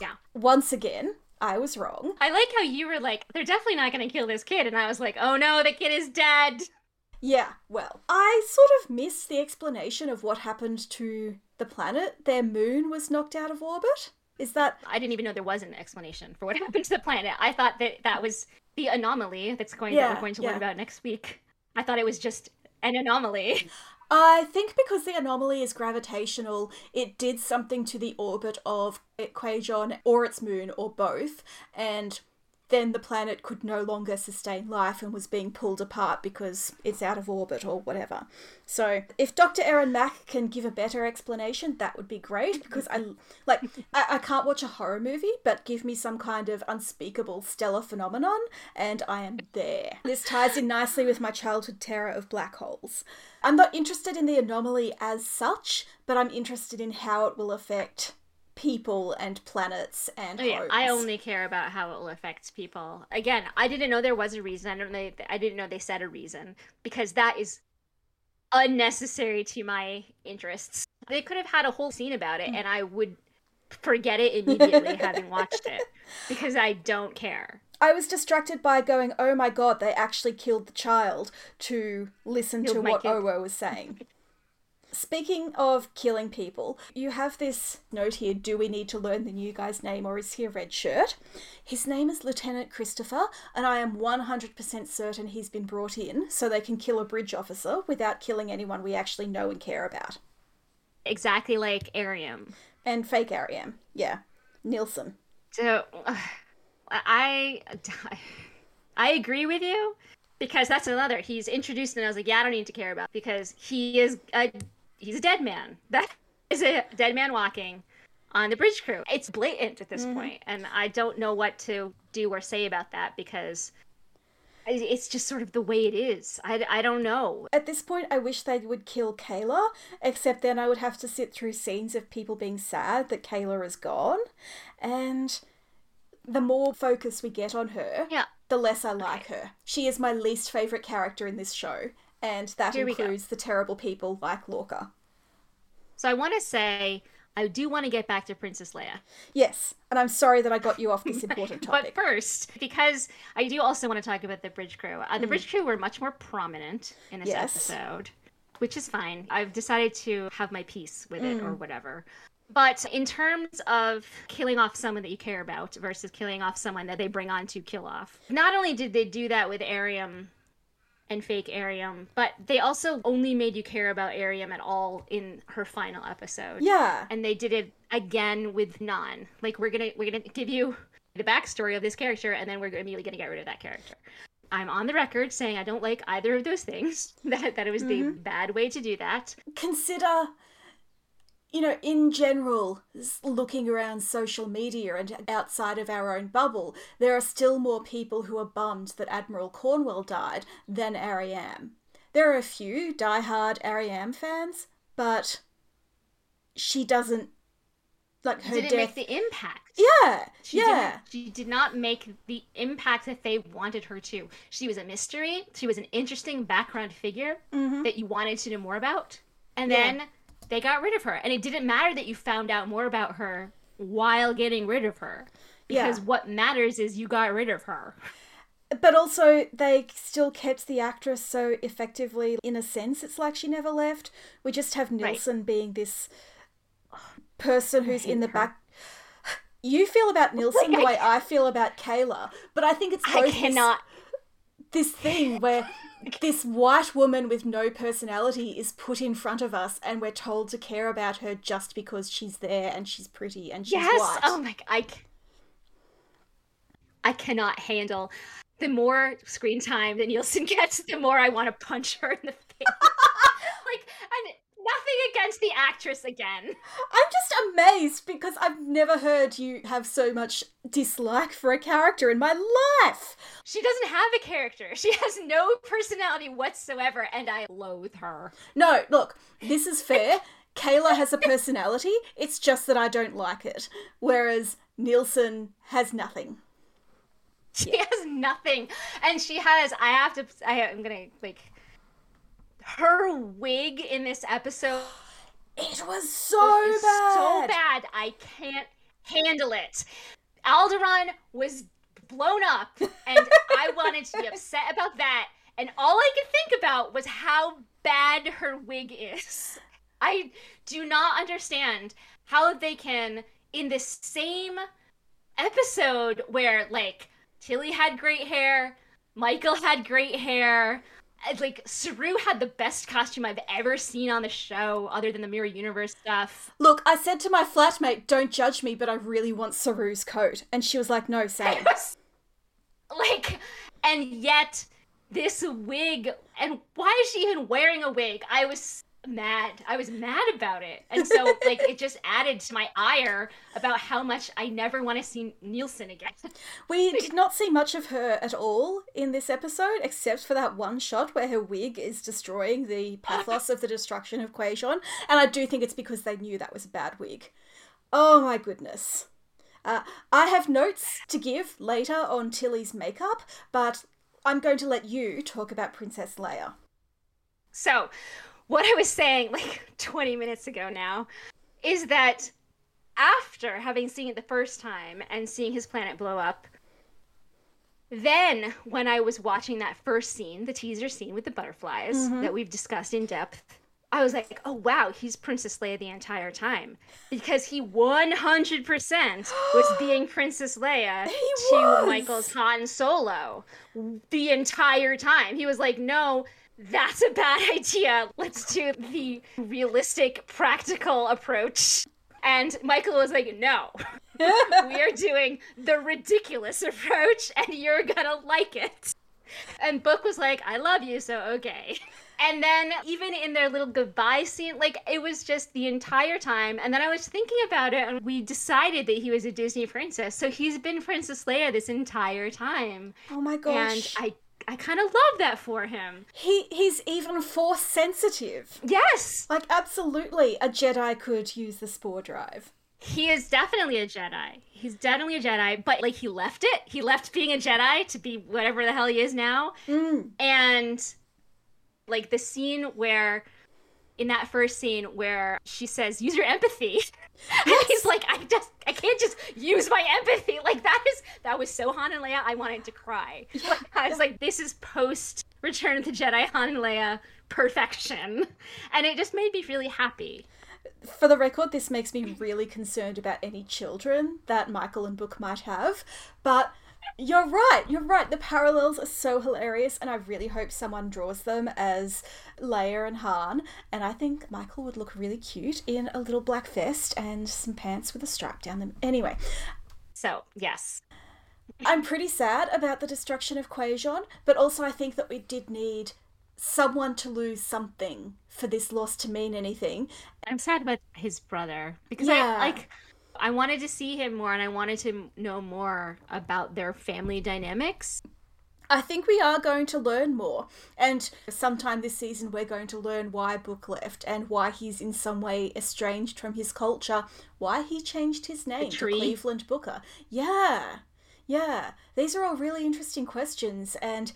Yeah. Once again, I was wrong. I like how you were like, they're definitely not going to kill this kid. And I was like, oh no, the kid is dead. Yeah, well, I sort of missed the explanation of what happened to the planet. Their moon was knocked out of orbit. Is that. I didn't even know there was an explanation for what happened to the planet. I thought that that was the anomaly that's going that we're going to yeah. learn about next week. I thought it was just an anomaly. I think because the anomaly is gravitational, it did something to the orbit of Kwejian or its moon or both, and then the planet could no longer sustain life and was being pulled apart because it's out of orbit or whatever. So, if Dr. Erin Mack can give a better explanation, that would be great because I like I, I can't watch a horror movie, but give me some kind of unspeakable stellar phenomenon and I am there. This ties in nicely with my childhood terror of black holes. I'm not interested in the anomaly as such, but I'm interested in how it will affect people and planets and Oh, yeah, homes. I only care about how it will affect people. Again, I didn't know there was a reason. I don't know. I didn't know they said a reason because that is unnecessary to my interests. They could have had a whole scene about it, mm. and I would forget it immediately having watched it because I don't care. I was distracted by going, "Oh my god, they actually killed the child," to listen to Killed my what kid. Owo was saying. Speaking of killing people, you have this note here do we need to learn the new guy's name or is he a red shirt? His name is Lieutenant Christopher, and I am 100% certain he's been brought in so they can kill a bridge officer without killing anyone we actually know and care about. Exactly like Airiam. And fake Airiam, yeah. Nilsson. So I I agree with you because that's another. He's introduced and I was like, yeah, I don't need to care about because he is a he's a dead man. That is a dead man walking on the bridge crew. It's blatant at this mm-hmm. point, and I don't know what to do or say about that because it's just sort of the way it is. I, I don't know. At this point, I wish they would kill Kayla, except then I would have to sit through scenes of people being sad that Kayla is gone. And the more focus we get on her, Yeah. the less I like her. She is my least favourite character in this show, and that Here includes the terrible people like Lorca. So I want to say I do want to get back to Princess Leia. Yes, and I'm sorry that I got you off this important topic. But first, because I do also want to talk about the bridge crew. Uh, the bridge crew were much more prominent in this Mm. Yes. episode, which is fine. I've decided to have my peace with it or Mm. whatever. But in terms of killing off someone that you care about versus killing off someone that they bring on to kill off, not only did they do that with Airiam and fake Airiam, but they also only made you care about Airiam at all in her final episode yeah, and they did it again with non. Like we're gonna we're gonna give you the backstory of this character, and then we're immediately gonna get rid of that character. I'm on the record saying I don't like either of those things. That that it was the mm-hmm. bad way to do that. consider you know in general looking around social media and outside of our own bubble there are still more people who are bummed that admiral cornwell died than Airiam there are a few diehard Airiam fans but she doesn't like her didn't death. make the impact. yeah, She yeah. didn't, she did not make the impact that they wanted her to. She was a mystery. She was an interesting background figure Mhm. that you wanted to know more about. And Yeah. then they got rid of her. And it didn't matter that you found out more about her while getting rid of her. Yeah. Because what matters is you got rid of her. But also, they still kept the actress so effectively. In a sense, it's like she never left. We just have Nilsson being this person who's in the her. back. You feel about Nilsson the Like, way I feel about Kayla, but I think it's I this- cannot. this thing where this white woman with no personality is put in front of us and we're told to care about her just because she's there and she's pretty and she's Yes. white. Oh my. God I cannot handle. The more screen time that Nilsson gets, the more I want to punch her in the face. like, and nothing against the actress again. I'm just amazed because I've never heard you have so much dislike for a character in my life. She doesn't have a character. She has no personality whatsoever, and I loathe her. No, look, this is fair. Kayla has a personality, it's just that I don't like it. Whereas Nilsson has nothing. She has nothing, and she has. I have to. I, I'm gonna like. Her wig in this episode It was so is bad. so bad. I can't handle it. Alderaan was blown up, and I wanted to be upset about that. And all I could think about was how bad her wig is. I do not understand how they can, in this same episode where, like, Tilly had great hair, Michael had great hair, like, Saru had the best costume I've ever seen on the show, other than the Mirror Universe stuff. Look, I said to my flatmate, don't judge me, but I really want Saru's coat. And she was like, no, same. like and yet this wig and why is she even wearing a wig i was mad i was mad about it and so like it just added to my ire about how much i never want to see Nilsson again We did not see much of her at all in this episode, except for that one shot where her wig is destroying the pathos of the destruction of Kwejian. And I do think it's because they knew that was a bad wig. Oh my goodness. Uh, I have notes to give later on Tilly's makeup, but I'm going to let you talk about Princess Leia. so what i was saying like 20 minutes ago now is that after having seen it the first time and seeing his planet blow up then when i was watching that first scene the teaser scene with the butterflies mm-hmm. that we've discussed in depth i was like oh wow he's princess leia the entire time. Because he 100% was being princess leia to michael's han solo the entire time. He was like no that's a bad idea let's do the realistic practical approach and michael was like no we are doing the ridiculous approach and you're gonna like it. And Book was like, I love you, so okay. And then even in their little goodbye scene, like it was just the entire time. And then I was thinking about it and we decided that he was a Disney princess. So he's been Princess Leia this entire time. Oh my gosh. And I I kind of love that for him. He he's even force sensitive. Yes. Like absolutely a Jedi could use the spore drive. He is definitely a Jedi. He's definitely a Jedi, but like he left it. He left being a Jedi to be whatever the hell he is now. Mm. And like the scene where in that first scene where she says use your empathy. And he's like i just i can't just use my empathy. Like that is that was so han and leia i wanted to cry. I was like this is post return of the jedi han and leia perfection. And it just made me really happy. For the record, this makes me really concerned about any children that Michael and Book might have. But you're right, you're right. The parallels are so hilarious, and I really hope someone draws them as Leia and Han. And I think Michael would look really cute in a little black vest and some pants with a stripe down them. Anyway, so yes I'm pretty sad about the destruction of Kwejian, but also I think that we did need someone to lose something for this loss to mean anything. i'm sad about his brother because Yeah. i like i wanted to see him more and i wanted to know more about their family dynamics I think we are going to learn more. And sometime this season, we're going to learn why Book left and why he's in some way estranged from his culture, why he changed his name to Cleveland Booker. Yeah, yeah. These are all really interesting questions. And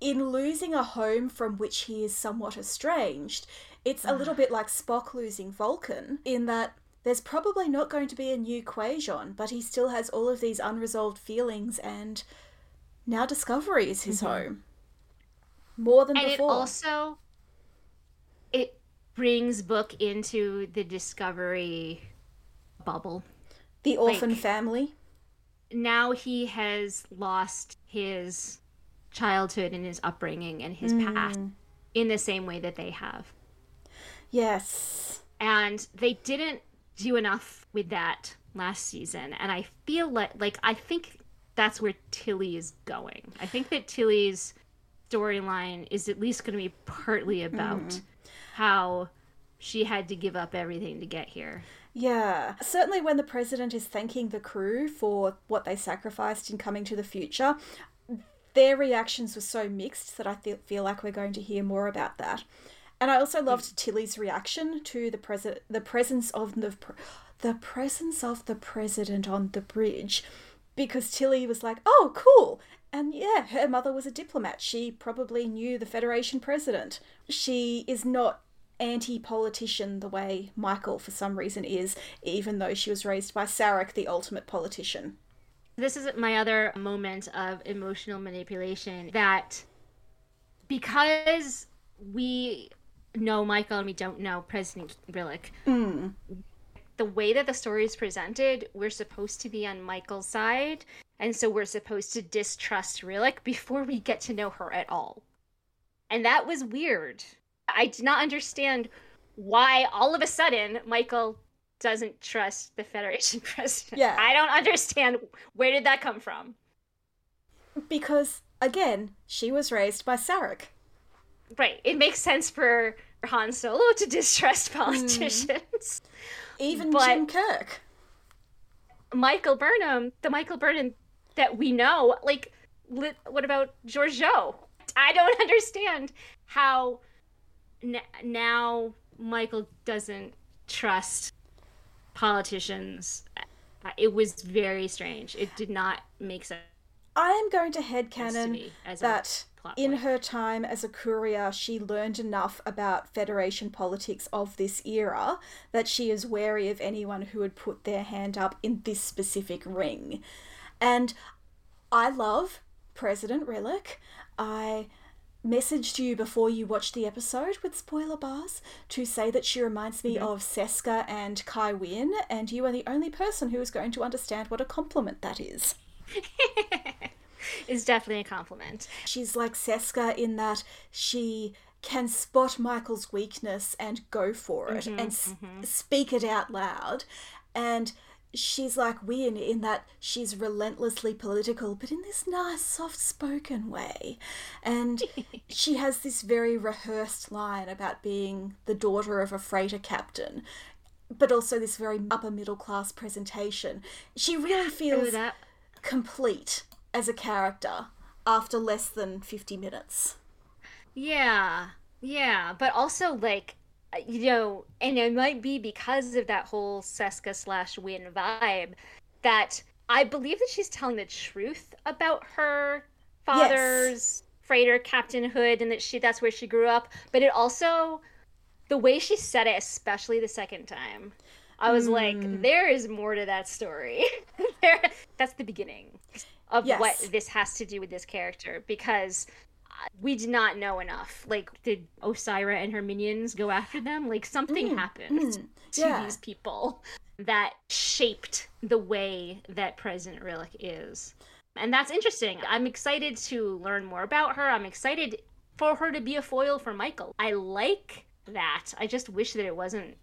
in losing a home from which he is somewhat estranged, it's a little bit like Spock losing Vulcan, in that there's probably not going to be a new Kwejian, but he still has all of these unresolved feelings and now Discovery is his mm-hmm. home. More than and before. And it also it brings Book into the Discovery bubble. The orphan like, family. Now he has lost his childhood and his upbringing and his mm. past in the same way that they have. Yes. And they didn't do enough with that last season and I feel like like I think that's where Tilly is going. I think that Tilly's storyline is at least going to be partly about mm. how she had to give up everything to get here. Yeah, certainly when the president is thanking the crew for what they sacrificed in coming to the future, their reactions were so mixed that I feel like we're going to hear more about that. And I also loved mm. Tilly's reaction to the president, the presence of the the presence of the president on the bridge because Tilly was like, oh, cool. And yeah, her mother was a diplomat. She probably knew the Federation president. She is not anti politician the way Michael, for some reason, is, even though she was raised by Sarek, the ultimate politician. This is my other moment of emotional manipulation that because we know Michael and we don't know President Rillak, mm the way that the story is presented, we're supposed to be on Michael's side, and so we're supposed to distrust Rillak before we get to know her at all. And that was weird. I did not understand why all of a sudden Michael doesn't trust the Federation president. Yeah. I don't understand where did that come from? Because again, she was raised by Sarek. Right. It makes sense for Han Solo to distrust hmm. politicians. Mm. Even but Jim Kirk. Michael Burnham, the Michael Burnham that we know, like, what about Georgiou? I don't understand how n- now Michael doesn't trust politicians. It was very strange. It did not make sense. I am going to headcanon to that in her time as a courier, she learned enough about Federation politics of this era that she is wary of anyone who would put their hand up in this specific ring. And I love President Rillak. I messaged you before you watched the episode with spoiler bars to say that she reminds me mm-hmm. of Seska and Kai Winn, and you are the only person who is going to understand what a compliment that is. is definitely a compliment. She's like Seska in that she can spot Michael's weakness and go for it mm-hmm, and mm-hmm. speak it out loud. And she's like Winn in that she's relentlessly political, but in this nice, soft spoken way. And she has this very rehearsed line about being the daughter of a freighter captain. But also this very upper middle class presentation. She really feels that complete as a character after less than 50 minutes. Yeah. Yeah, but also like you know, and it might be because of that whole Seska slash Winn vibe that I believe that she's telling the truth about her father's yes. freighter captainhood and that she that's where she grew up. But it also the way she said it, especially the second time, I was mm. like, there is more to that story. there, that's the beginning of yes. what this has to do with this character because we did not know enough. Like, did Osyraa and her minions go after them? Like, something mm, happened mm, to yeah. these people that shaped the way that President Rillak is. And that's interesting. I'm excited to learn more about her. I'm excited for her to be a foil for Michael. I like that. I just wish that it wasn't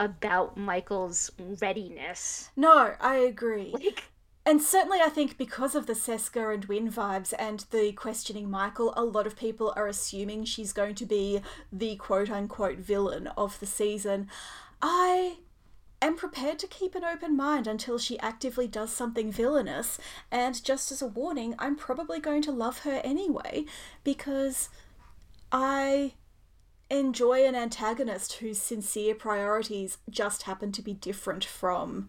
about Michael's readiness. No, I agree. Like, and certainly, I think because of the Seska and Winn vibes and the questioning Michael, a lot of people are assuming she's going to be the quote unquote villain of the season. I am prepared to keep an open mind until she actively does something villainous. And just as a warning, I'm probably going to love her anyway because I enjoy an antagonist whose sincere priorities just happen to be different from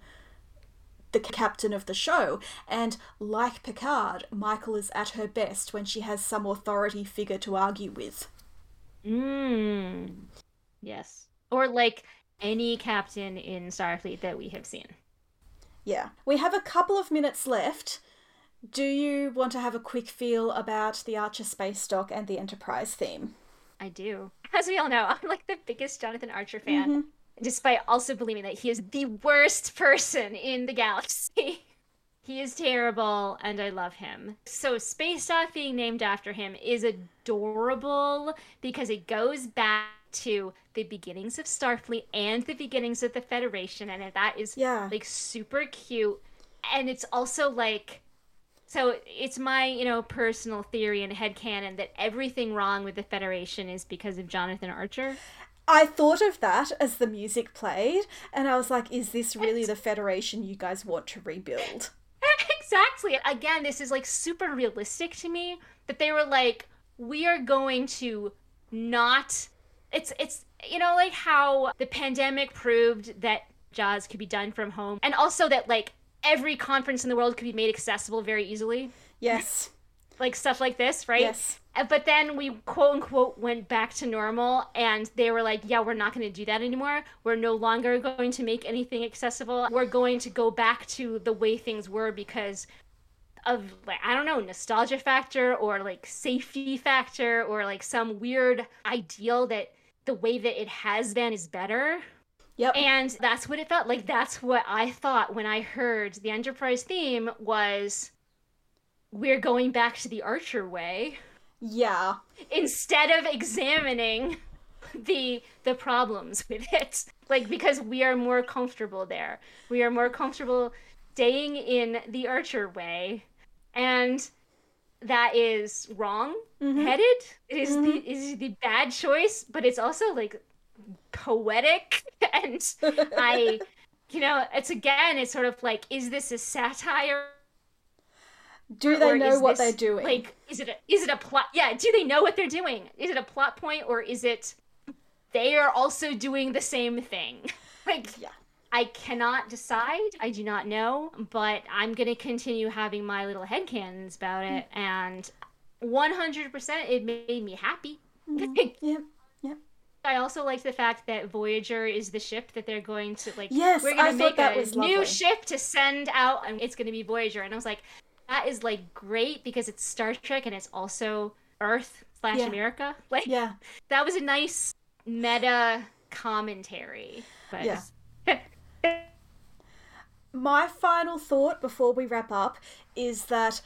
the captain of the show. And like Picard, Michael is at her best when she has some authority figure to argue with. Mm. Yes. Or like any captain in Starfleet that we have seen. Yeah. We have a couple of minutes left. Do you want to have a quick feel about the Archer space dock and the Enterprise theme? I do. As we all know, I'm like the biggest Jonathan Archer fan. Mm-hmm despite also believing that he is the worst person in the galaxy. he is terrible and I love him. So Space Dock being named after him is adorable because it goes back to the beginnings of Starfleet and the beginnings of the Federation and that is yeah. like super cute and it's also like so it's my you know personal theory and headcanon that everything wrong with the federation is because of jonathan archer I thought of that as the music played, and I was like, is this really the Federation you guys want to rebuild? exactly. Again, this is like super realistic to me that they were like, we are going to not. It's, it's, you know, like how the pandemic proved that jazz could be done from home, and also that like every conference in the world could be made accessible very easily. Yes. Like stuff like this, right? Yes. Uh, but then we quote unquote went back to normal and they were like yeah we're not going to do that anymore we're no longer going to make anything accessible we're going to go back to the way things were because of like i don't know nostalgia factor or like safety factor or like some weird ideal that the way that it has been is better Yep. And that's what it felt like. That's what I thought when I heard the Enterprise theme was we're going back to the Archer way. Yeah. Instead of examining the the problems with it. Like because we are more comfortable there. We are more comfortable staying in the Archer way. And that is wrong mm-hmm. headed. It is mm-hmm. the it is the bad choice, but it's also like poetic and I you know, it's again it's sort of like is this a satire do they know what this, they're doing? Like, is it a, is it a plot? Yeah, do they know what they're doing? Is it a plot point or is it they are also doing the same thing? like, yeah. I cannot decide. I do not know, but I'm gonna continue having my little headcanons about it, mm. and 100% it made me happy. Mm-hmm. yeah, yeah. I also like the fact that Voyager is the ship that they're going to like. Yes, we're gonna make a new ship to send out, and it's gonna be Voyager. And I was like, that is like great because it's Star Trek and it's also Earth slash yeah. America. Like, yeah, that was a nice meta commentary. But yeah. My final thought before we wrap up is that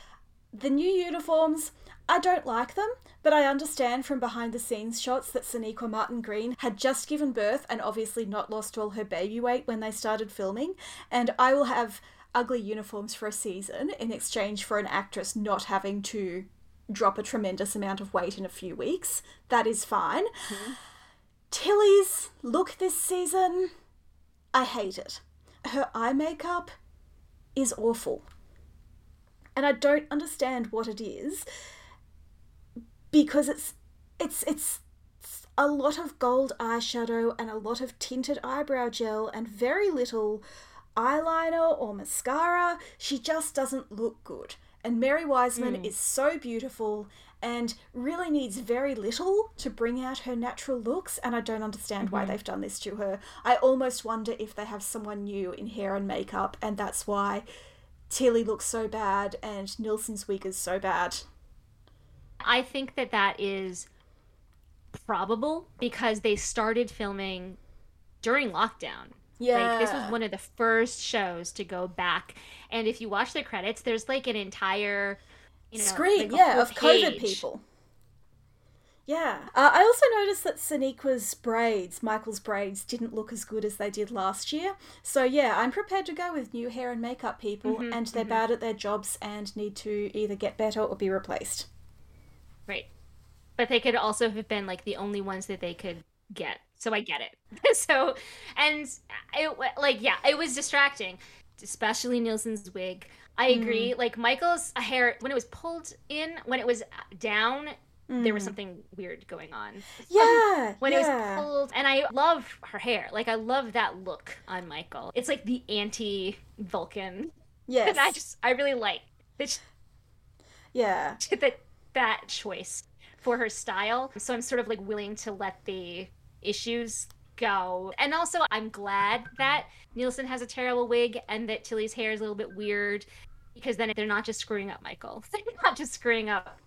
the new uniforms, I don't like them, but I understand from behind the scenes shots that Sonequa Martin Green had just given birth and obviously not lost all her baby weight when they started filming. And I will have ugly uniforms for a season in exchange for an actress not having to drop a tremendous amount of weight in a few weeks. That is fine. Mm-hmm. Tilly's look this season, I hate it. Her eye makeup is awful. And I don't understand what it is because it's it's it's a lot of gold eyeshadow and a lot of tinted eyebrow gel and very little eyeliner or mascara. She just doesn't look good. And Mary Wiseman mm. is so beautiful and really needs very little to bring out her natural looks. And I don't understand mm-hmm. why they've done this to her. I almost wonder if they have someone new in hair and makeup, and that's why Tilly looks so bad and Nilsson's wig is so bad. I think that that is probable because they started filming during lockdown. Yeah. Like this was one of the first shows to go back. And if you watch the credits, there's like an entire you know, screen, like yeah, of page. COVID people. Yeah. Uh, I also noticed that Sonequa's braids, Michael's braids, didn't look as good as they did last year. So, yeah, I'm prepared to go with new hair and makeup people, mm-hmm, and they're mm-hmm. bad at their jobs and need to either get better or be replaced. Right. But they could also have been like the only ones that they could get so I get it. so, and it like yeah, it was distracting, especially Nilsson's wig. I agree. Mm. Like Michael's hair when it was pulled in, when it was down, mm. there was mm. something weird going on. Yeah. Um, when yeah. it was pulled, and I love her hair. Like I love that look on Michael. It's like the anti Vulcan. Yes. And I just I really like it. Yeah. That that choice for her style. So I'm sort of like willing to let the issues go. And also, I'm glad that Nilsson has a terrible wig and that Tilly's hair is a little bit weird because then they're not just screwing up Michael. They're not just screwing up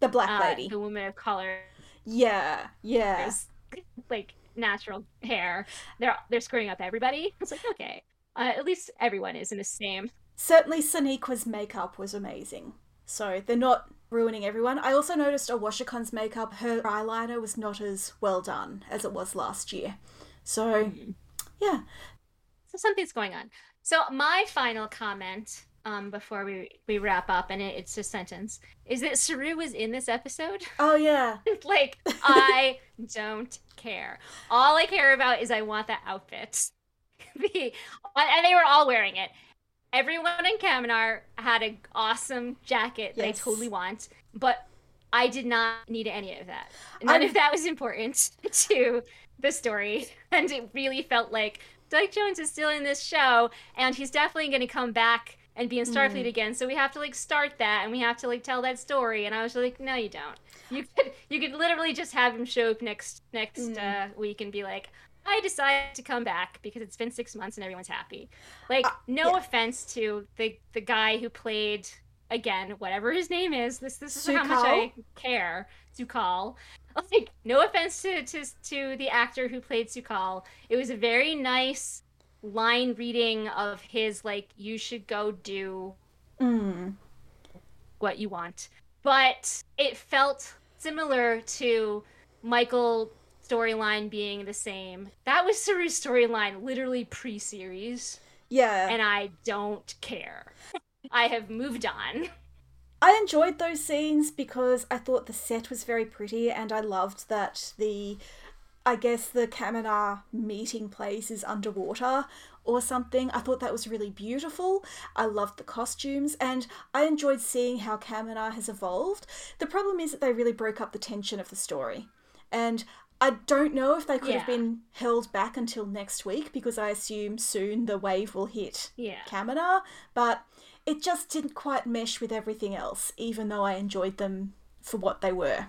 the black uh, lady, the woman of color. Yeah, yeah. like natural hair. They're they're screwing up everybody. It's like okay, uh, at least everyone is in the same. Certainly, Sonequa's makeup was amazing. So they're not ruining everyone. I also noticed a Owosekun's makeup, her eyeliner was not as well done as it was last year. So, mm. yeah. So something's going on. So my final comment um, before we, we wrap up, and it, it's a sentence, is that Saru was in this episode. Oh, yeah. like, I don't care. All I care about is I want that outfit. and they were all wearing it everyone in Kaminar had an awesome jacket that yes. I totally want, but I did not need any of that. None I'm... of that was important to the story, and it really felt like Doug Jones is still in this show, and he's definitely going to come back and be in Starfleet mm. again. So we have to like start that, and we have to like tell that story. And I was like, no, you don't. You could you could literally just have him show up next next mm. uh, week and be like, I decided to come back because it's been six months and everyone's happy. Like, uh, no yeah. offense to the the guy who played again, whatever his name is. This this is how much I care. Su'Kal. Like, no offense to, to to the actor who played Su'Kal. It was a very nice line reading of his like, you should go do mm. what you want. But it felt similar to Michael storyline being the same. That was Saru's storyline literally pre series. Yeah. And I don't care. I have moved on. I enjoyed those scenes because I thought the set was very pretty and I loved that the I guess the Kaminar meeting place is underwater or something. I thought that was really beautiful. I loved the costumes and I enjoyed seeing how Kaminar has evolved. The problem is that they really broke up the tension of the story. And I don't know if they could yeah. have been held back until next week because I assume soon the wave will hit yeah. Kaminar, but it just didn't quite mesh with everything else, even though I enjoyed them for what they were.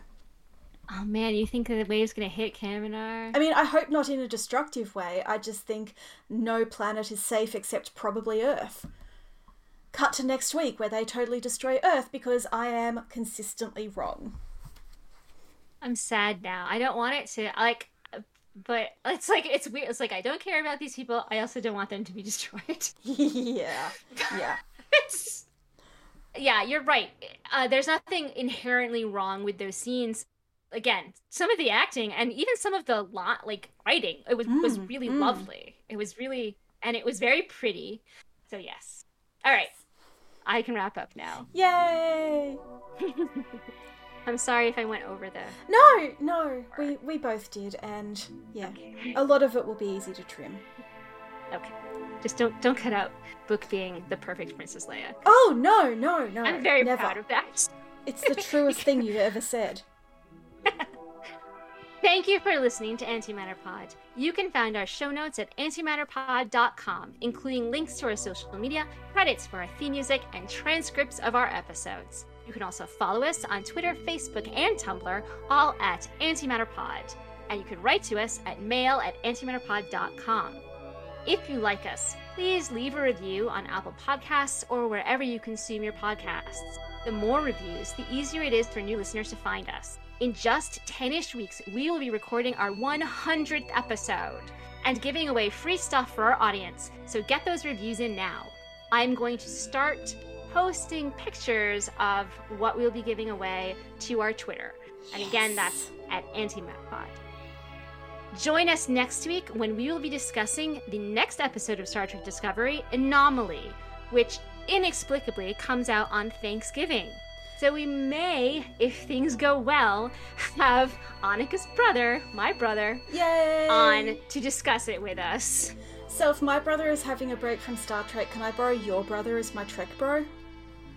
Oh man, you think the wave's gonna hit Kaminar? I mean, I hope not in a destructive way. I just think no planet is safe except probably Earth. Cut to next week where they totally destroy Earth because I am consistently wrong. I'm sad now. I don't want it to like but it's like it's weird. It's like I don't care about these people. I also don't want them to be destroyed. yeah. Yeah. it's Yeah, you're right. Uh, there's nothing inherently wrong with those scenes. Again, some of the acting and even some of the lot like writing, it was mm, was really mm. lovely. It was really and it was very pretty. So yes. All right. I can wrap up now. Yay! I'm sorry if I went over the. No, no, we we both did, and yeah, okay. a lot of it will be easy to trim. Okay, just don't don't cut out Book being the perfect Princess Leia. Oh no, no, no! I'm very never. proud of that. It's the truest thing you've ever said. Thank you for listening to Antimatter Pod. You can find our show notes at antimatterpod.com, including links to our social media, credits for our theme music, and transcripts of our episodes. You can also follow us on Twitter, Facebook, and Tumblr, all at AntimatterPod. And you can write to us at mail at antimatterpod.com. If you like us, please leave a review on Apple Podcasts or wherever you consume your podcasts. The more reviews, the easier it is for new listeners to find us. In just 10 ish weeks, we will be recording our 100th episode and giving away free stuff for our audience, so get those reviews in now. I'm going to start posting pictures of what we'll be giving away to our Twitter. And yes. again, that's at AntimatterPod. Join us next week when we will be discussing the next episode of Star Trek Discovery, Anomaly, which inexplicably comes out on Thanksgiving. So we may, if things go well, have Annika's brother, my brother, Yay! on to discuss it with us. So if my brother is having a break from Star Trek, can I borrow your brother as my Trek bro?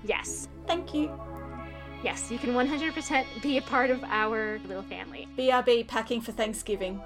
Yes. Thank you. Yes, you can 100% be a part of our little family. BRB packing for Thanksgiving.